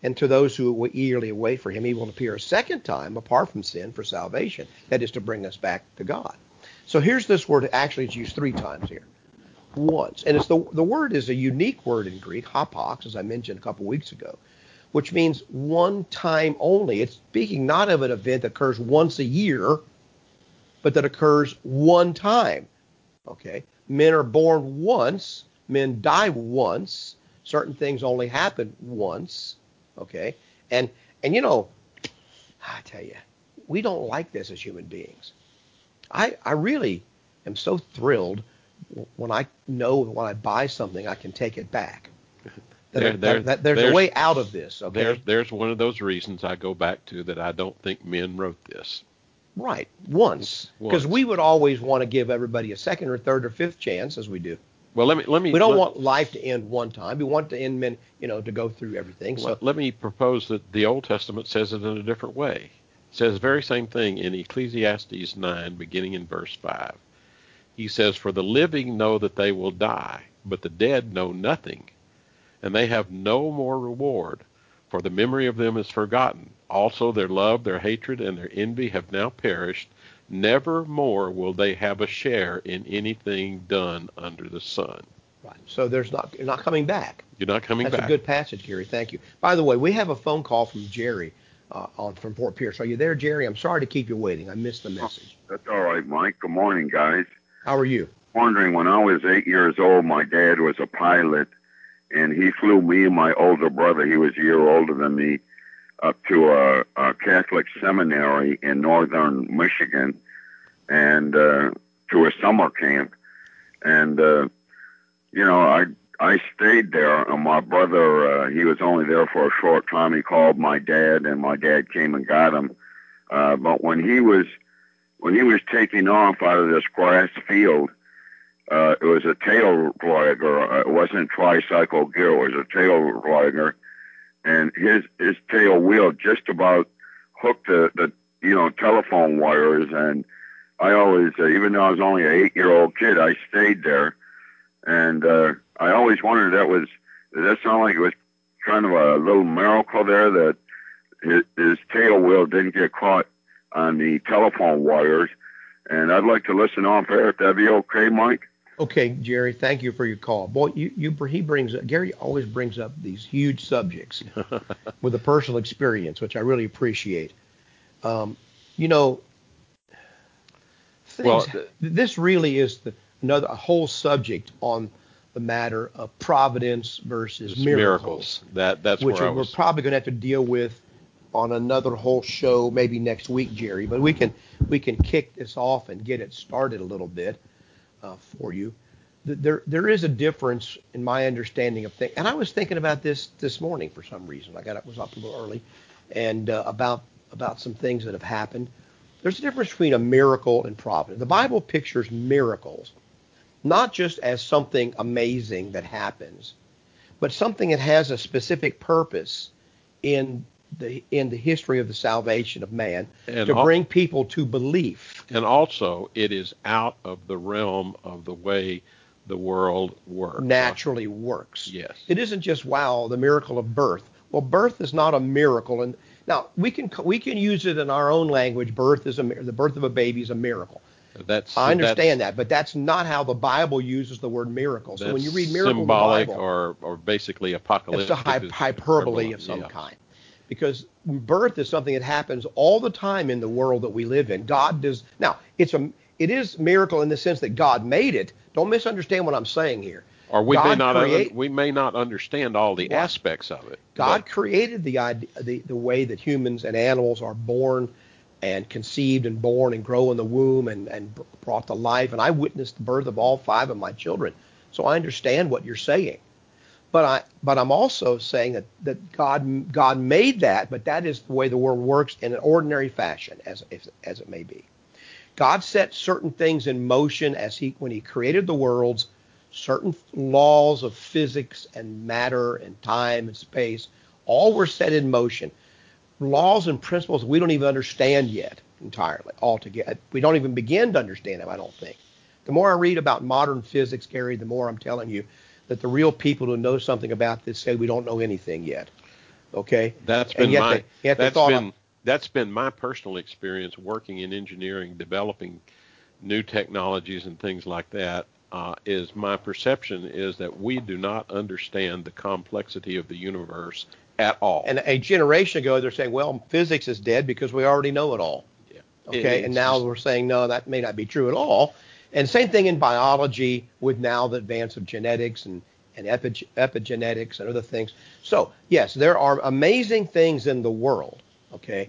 And to those who will eagerly wait for him, he will appear a second time apart from sin for salvation. That is to bring us back to God. So here's this word actually it's used three times here once. And it's the the word is a unique word in Greek, hapax, as I mentioned a couple weeks ago, which means one time only. It's speaking not of an event that occurs once a year, but that occurs one time. Okay? Men are born once, men die once, certain things only happen once. Okay? And and you know, I tell you, we don't like this as human beings. I I really am so thrilled when I know when I buy something, I can take it back. [LAUGHS] There, there, there's, there's, a way out of this. Okay. There's, there's one of those reasons I go back to that I don't think men wrote this. Right. Once. Because we would always want to give everybody a second or third or fifth chance, as we do. Well, let me let me. We don't let, want life to end one time. We want to end men, you know, to go through everything. So let, let me propose that the Old Testament says it in a different way. It says the very same thing in Ecclesiastes 9, beginning in verse 5 he says, For the living know that they will die, but the dead know nothing, and they have no more reward, for the memory of them is forgotten. Also their love, their hatred, and their envy have now perished. Never more will they have a share in anything done under the sun. Right. So there's not you're not coming back. You're not coming That's back. That's a good passage, Gary. Thank you. By the way, we have a phone call from Jerry uh, on from Fort Pierce. Are you there, Jerry? I'm sorry to keep you waiting. I missed the message. That's all right, Mike. Good morning, guys. How are you? Wondering, when I was eight years old, my dad was a pilot, and he flew me and my older brother, he was a year older than me, up to a, a Catholic seminary in northern Michigan and uh, to a summer camp. And, uh, you know, I I stayed there, and my brother, uh, he was only there for a short time. He called my dad, and my dad came and got him. Uh, but when he was when he was taking off out of this grass field, uh, it was a tail dragger. Uh, it wasn't tricycle gear. It was a tail dragger, and his his tail wheel just about hooked the the you know telephone wires. And I always, uh, even though I was only an eight year old kid, I stayed there, and uh, I always wondered that was did that sound like it was kind of a little miracle there that his, his tail wheel didn't get caught on the telephone wires. And I'd like to listen off air if that'd be okay, Mike. Okay, Jerry, thank you for your call. Boy, you, you he brings Gary always brings up these huge subjects [LAUGHS] with a personal experience, which I really appreciate. Um, you know, things, well, this really is the, another a whole subject on the matter of providence versus It's miracles, That that's which where we're was. probably going to have to deal with on another whole show maybe next week, Jerry. But we can we can kick this off and get it started a little bit uh, for you. There there is a difference in my understanding of things, and I was thinking about this this morning for some reason. I got up was up a little early, and uh, about about some things that have happened. There's a difference between a miracle and providence. The Bible pictures miracles not just as something amazing that happens, but something that has a specific purpose in the in the history of the salvation of man And to al- bring people to belief. And also, it is out of the realm of the way the world works. naturally works. Yes. It isn't just wow the miracle of birth. Well, birth is not a miracle, and now we can we can use it in our own language. Birth is a the birth of a baby is a miracle. That's I understand that, but that's not how the Bible uses the word miracle. So when you read miracle symbolic Bible, or or basically apocalyptic, it's a hy- hyperbole of some yeah. kind. Because birth is something that happens all the time in the world that we live in. God does now. It's a it is miracle in the sense that God made it. Don't misunderstand what I'm saying here. Or we may not create- we may not understand all the aspects of it. God but created the, idea, the the way that humans and animals are born and conceived and born and grow in the womb and, and brought to life. And I witnessed the birth of all five of my children. So I understand what you're saying. But I but I'm also saying that, that God God made that, but that is the way the world works in an ordinary fashion, as if, as it may be. God set certain things in motion as he when he created the worlds, certain laws of physics and matter and time and space, all were set in motion. Laws and principles we don't even understand yet entirely altogether. We don't even begin to understand them, I don't think. The more I read about modern physics, Gary, the more I'm telling you that the real people who know something about this say we don't know anything yet. Okay? that's been yet my they- yet they that's been that's been my personal experience working in engineering, developing new technologies and things like that. Uh, is my perception is that we do not understand the complexity of the universe at all. And a generation ago, they're saying, well, physics is dead because we already know it all. yeah. Okay, and now just- we're saying no, that may not be true at all. And same thing in biology with now the advance of genetics and and epi- epigenetics and other things. So yes, there are amazing things in the world. Okay,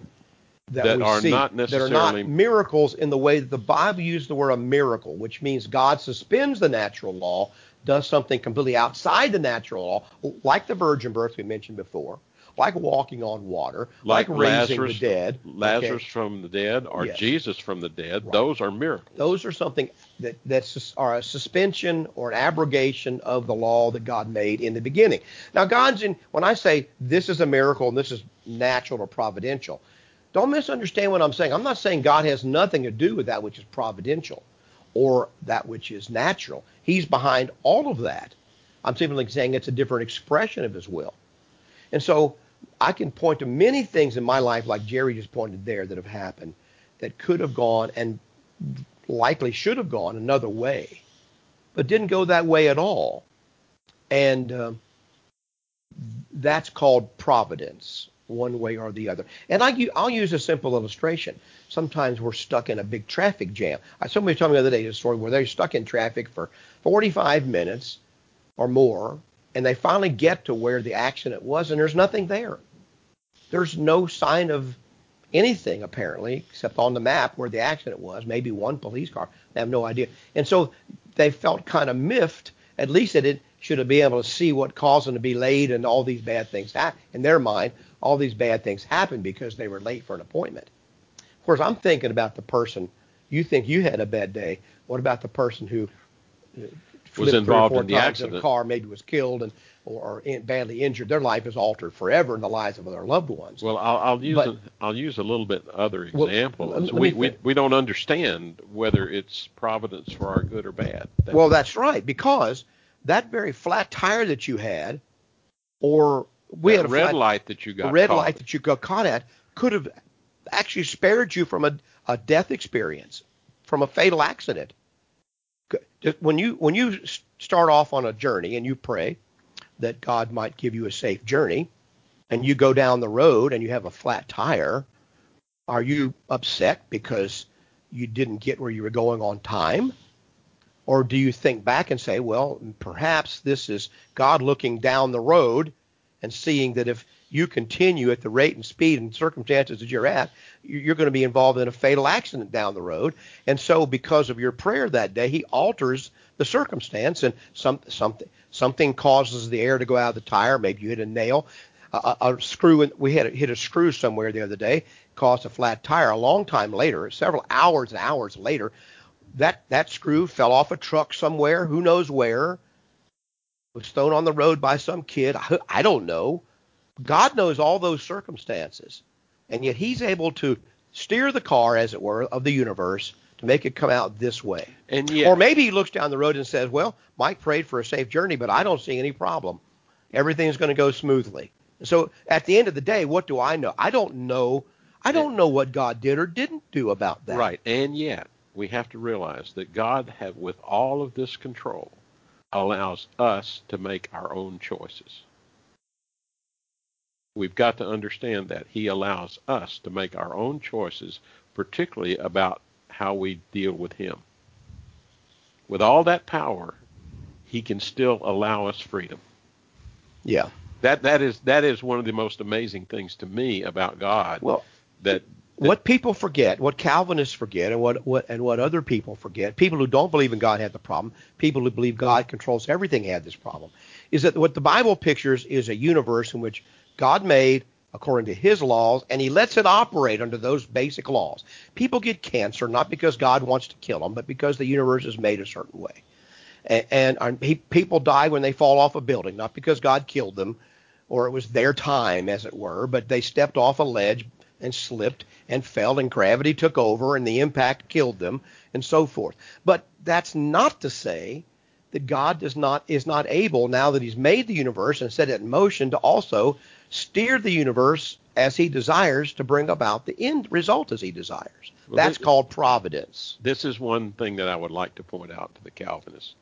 That we are see not that are necessarily- not miracles in the way that the Bible used the word a miracle, which means God suspends the natural law, does something completely outside the natural law, like the virgin birth we mentioned before, like walking on water, like, like raising Lazarus, the dead. okay? Lazarus from the dead, or Yes. Jesus from the dead. Right. Those are miracles. those are something that that's are a suspension or an abrogation of the law that God made in the beginning. Now, God's in when I say this is a miracle and this is natural or providential, don't misunderstand what I'm saying. I'm not saying God has nothing to do with that which is providential or that which is natural. He's behind all of that. I'm simply saying it's a different expression of His will. And so I can point to many things in my life, like Jerry just pointed there, that have happened that could have gone and likely should have gone another way, but didn't go that way at all. And um, that's called providence, one way or the other. And I, will use a simple illustration. Sometimes we're stuck in a big traffic jam. Somebody told me the other day a story where they're stuck in traffic for 45 minutes or more, and they finally get to where the accident was, and there's nothing there. There's no sign of anything apparently, except on the map where the accident was. Maybe one police car. They have no idea. And so they felt kind of miffed. At least they did, should have been able to see what caused them to be late and all these bad things. In their mind, all these bad things happened because they were late for an appointment. Of course, I'm thinking about the person. You think you had a bad day. What about the person who or involved in the times in a accident. car, maybe was killed and or, in, badly injured? Their life is altered forever, and the lives of their loved ones. Well, I'll, I'll use But- a, I'll use a little bit other example. let we, we we don't understand whether it's providence for our good or bad. That's- Well, that's right, because that very flat tire that you had, or we that had a red flat, light that you got red caught. light that you got caught at, could have actually spared you from a, a death experience, from a fatal accident. When you when you start off on a journey and you pray that God might give you a safe journey, and you go down the road and you have a flat tire, are you upset because you didn't get where you were going on time? Or do you think back and say, well, perhaps this is God looking down the road and seeing that if you continue at the rate and speed and circumstances that you're at, you're going to be involved in a fatal accident down the road. And so, because of your prayer that day, He alters the circumstance, and some, something something causes the air to go out of the tire. Maybe you hit a nail, a, a screw. We had hit a screw somewhere the other day, caused a flat tire. A long time later, several hours and hours later, that that screw fell off a truck somewhere. Who knows where? Was thrown on the road by some kid. I, I don't know God knows all those circumstances, and yet He's able to steer the car, as it were, of the universe to make it come out this way. And yet, or maybe He looks down the road and says, "Well, Mike prayed for a safe journey, but I don't see any problem. Everything's going to go smoothly." So at the end of the day, what do I know? I don't know. I don't know what God did or didn't do about that. Right. And yet, we have to realize that God, have, with all of this control, allows us to make our own choices. We've got to understand that He allows us to make our own choices, particularly about how we deal with Him. With all that power, He can still allow us freedom. Yeah. That that is that is one of the most amazing things to me about God. Well, that, that what people forget, what Calvinists forget, and what, what and what other people forget, people who don't believe in God had the problem, people who believe God controls everything had this problem, is that what the Bible pictures is a universe in which God made according to his laws, and he lets it operate under those basic laws. People get cancer not because God wants to kill them, but because the universe is made a certain way. And, and he, people die when they fall off a building, not because God killed them or it was their time, as it were, but they stepped off a ledge and slipped and fell, and gravity took over, and the impact killed them, and so forth. But that's not to say that God does not is not able now that He's made the universe and set it in motion to also steer the universe as he desires to bring about the end result as he desires. Well, That's this, called providence. This is one thing that I would like to point out to the Calvinists.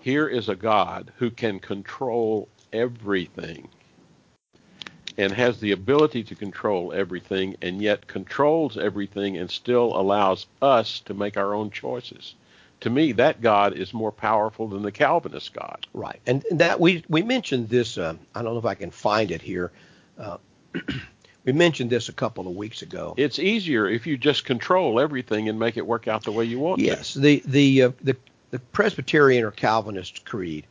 Here is a God who can control everything and has the ability to control everything and yet controls everything and still allows us to make our own choices to me, that God is more powerful than the Calvinist God. Right, and that we we mentioned this. Uh, I don't know if I can find it here. Uh, [CLEARS THROAT] we mentioned this a couple of weeks ago. It's easier if you just control everything and make it work out the way you want. Yes, to. the the uh, the the Presbyterian or Calvinist creed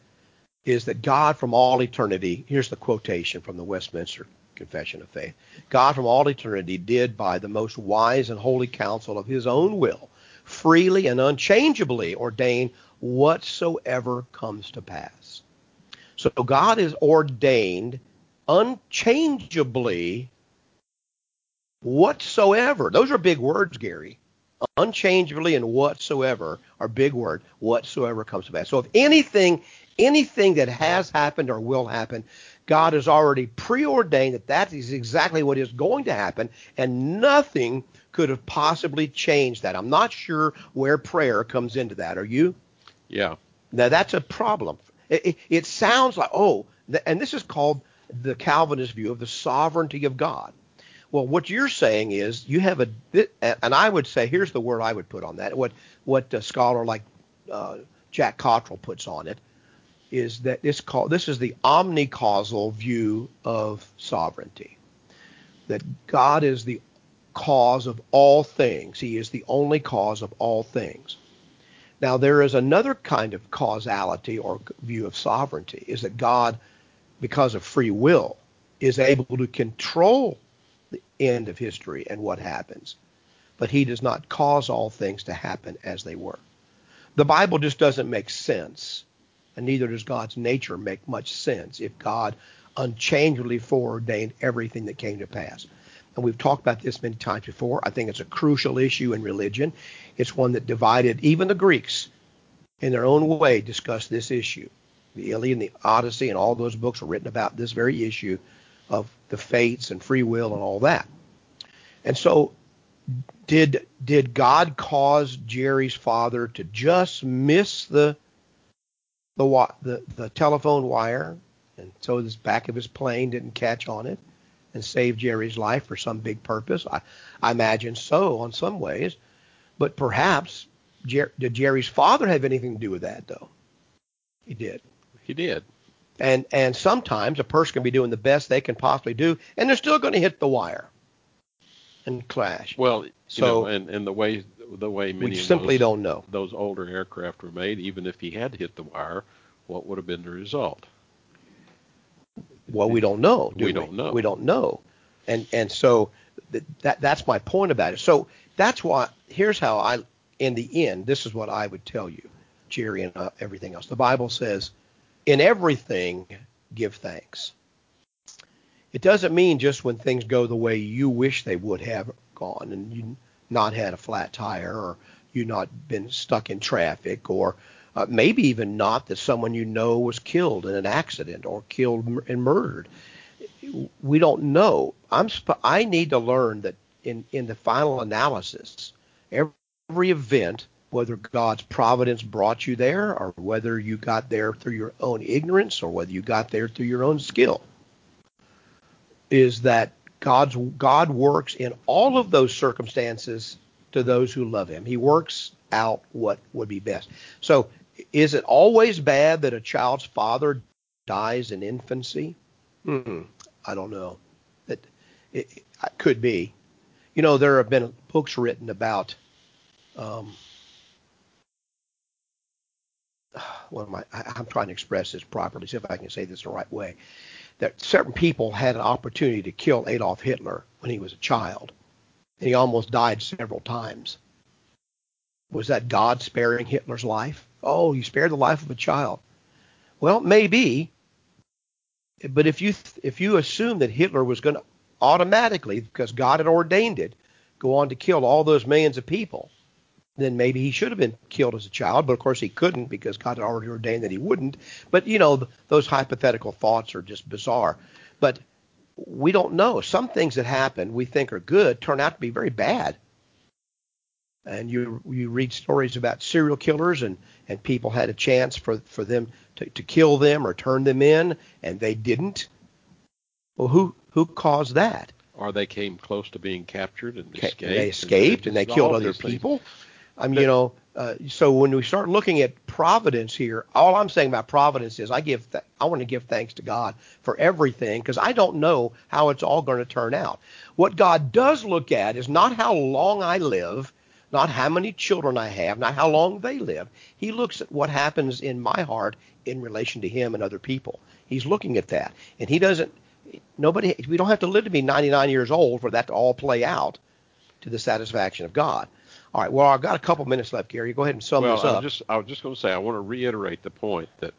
is that God from all eternity. Here's the quotation from the Westminster Confession of Faith. God from all eternity did by the most wise and holy counsel of His own will freely and unchangeably ordain whatsoever comes to pass. So God is ordained unchangeably whatsoever. Those are big words, Gary. Unchangeably and whatsoever are big word. Whatsoever comes to pass. So if anything, anything that has happened or will happen, God has already preordained that that is exactly what is going to happen, and nothing could have possibly changed that. I'm not sure where prayer comes into that. Are you? Yeah. Now that's a problem. It, it, it sounds like oh, and this is called the Calvinist view of the sovereignty of God. Well, what you're saying is you have a, and I would say here's the word I would put on that. What what a scholar like uh, Jack Cottrell puts on it is that this this is the omnicausal view of sovereignty. That God is the cause of all things. He is the only cause of all things. Now, there is another kind of causality or view of sovereignty, is that God, because of free will, is able to control the end of history and what happens, but he does not cause all things to happen as they were. The Bible just doesn't make sense, and neither does God's nature make much sense if God unchangeably foreordained everything that came to pass and we've talked about this many times before. I think it's a crucial issue in religion. It's one that divided even the Greeks in their own way discussed this issue. The Iliad and the Odyssey and all those books were written about this very issue of the fates and free will and all that. And so did did God cause Jerry's father to just miss the the the, the telephone wire and so the back of his plane didn't catch on it? and save Jerry's life for some big purpose? I, I imagine so on some ways. But perhaps Jer- did Jerry's father have anything to do with that though? He did. He did. And and sometimes a person can be doing the best they can possibly do, and they're still going to hit the wire and clash. Well, you So- know, and and the way the way many we of simply those, don't know. those older aircraft were made, even if he had hit the wire, what would have been the result? Well, we don't know. Do We don't know. We don't know. And and so th- that that's my point about it. So that's why here's how I in the end this is what I would tell you, Jerry and uh, everything else. The Bible says, in everything give thanks. It doesn't mean just when things go the way you wish they would have gone and you not had a flat tire or you not been stuck in traffic or uh, maybe even not that someone you know was killed in an accident or killed and murdered. We don't know. I'm I need to learn that in in the final analysis, every, every event, whether God's providence brought you there or whether you got there through your own ignorance or whether you got there through your own skill, is that God's God works in all of those circumstances to those who love Him. He works out what would be best. So, is it always bad that a child's father dies in infancy? Hmm, I don't know. It, it, it could be. You know, there have been books written about. Um, [SIGHS] what am I? I- I'm trying to express this properly. See if I can say this the right way. That certain people had an opportunity to kill Adolf Hitler when he was a child, and he almost died several times. Was that God sparing Hitler's life? Oh, you spared the life of a child. Well, maybe, but if you if you assume that Hitler was going to automatically, because God had ordained it, go on to kill all those millions of people, then maybe he should have been killed as a child. But of course he couldn't because God had already ordained that he wouldn't. But you know those hypothetical thoughts are just bizarre. But we don't know. Some things that happen we think are good turn out to be very bad. And you you read stories about serial killers and and people had a chance for for them to, to kill them or turn them in and they didn't. Well, who who caused that? Or they came close to being captured and escaped. They escaped and they all killed other people. things. People. I mean, you know, uh, so when we start looking at providence here, all I'm saying about providence is I give th- I want to give thanks to God for everything because I don't know how it's all going to turn out. What God does look at is not how long I live, not how many children I have, not how long they live. He looks at what happens in my heart in relation to Him and other people. He's looking at that, and He doesn't. Nobody. We don't have to live to be 99 years old for that to all play out to the satisfaction of God. All right. Well, I've got a couple minutes left, Gary. Go ahead and sum well, this I up. was just I was just going to say I want to reiterate the point that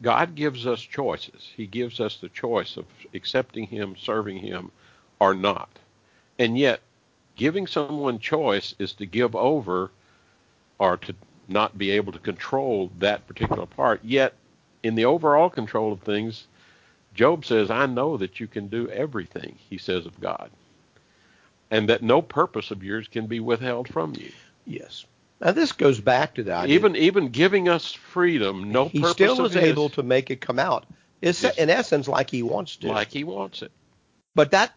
God gives us choices. He gives us the choice of accepting Him, serving Him, or not. And yet, giving someone choice is to give over or to not be able to control that particular part. Yet, in the overall control of things, Job says, I know that you can do everything, he says of God, and that no purpose of yours can be withheld from you. yes. Now this goes back to that. Even even giving us freedom, no he purpose still of is his, able to make it come out. It's Yes. in essence like he wants to. like he wants it. But that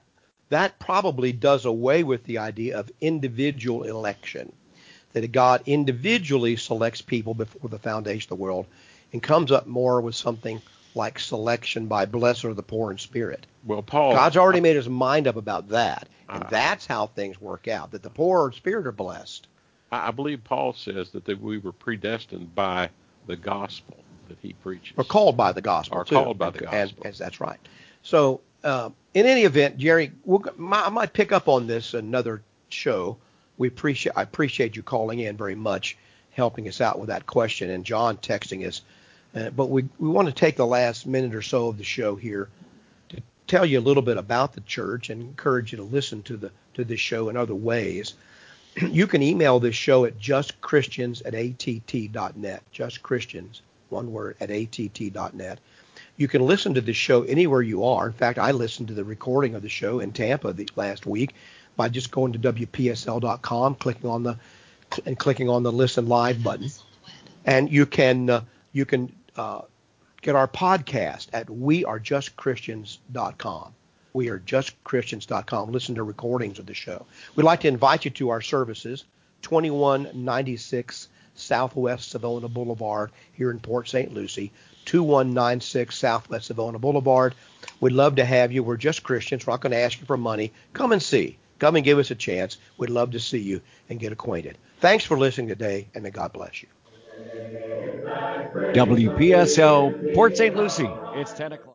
that probably does away with the idea of individual election. That God individually selects people before the foundation of the world and comes up more with something like selection by blessed are the poor in spirit. Well, Paul, God's already made his mind up about that. And Uh, that's how things work out. That the poor in spirit are blessed. I I believe Paul says that, that we were predestined by the gospel that he preaches. Or called by the gospel. Or too. called by the gospel. And, that's right. So uh, in any event, Jerry, we'll, my, I might pick up on this another show. We appreciate I appreciate you calling in very much, helping us out with that question, and John texting us. Uh, but we we want to take the last minute or so of the show here to tell you a little bit about the church and encourage you to listen to the to this show in other ways. [CLEARS THROAT] you can email this show at justchristians at att.net. Just Christians, one word, at att.net. You can listen to this show anywhere you are. In fact, I listened to the recording of the show in Tampa the, last week by just going to wpsl.com, clicking on the and clicking on the listen live button, and you can uh, you can uh, get our podcast at wearejustchristians.com. Wearejustchristians.com. Listen to recordings of the show. We'd like to invite you to our services 2196 Southwest Savona Boulevard here in Port St. Lucie. 2196 Southwest Savona Boulevard. We'd love to have you. We're just Christians. We're not going to ask you for money. Come and see. Come and give us a chance. We'd love to see you and get acquainted. Thanks for listening today, and may God bless you. WPSL, Port St. Lucie. It's 10 o'clock.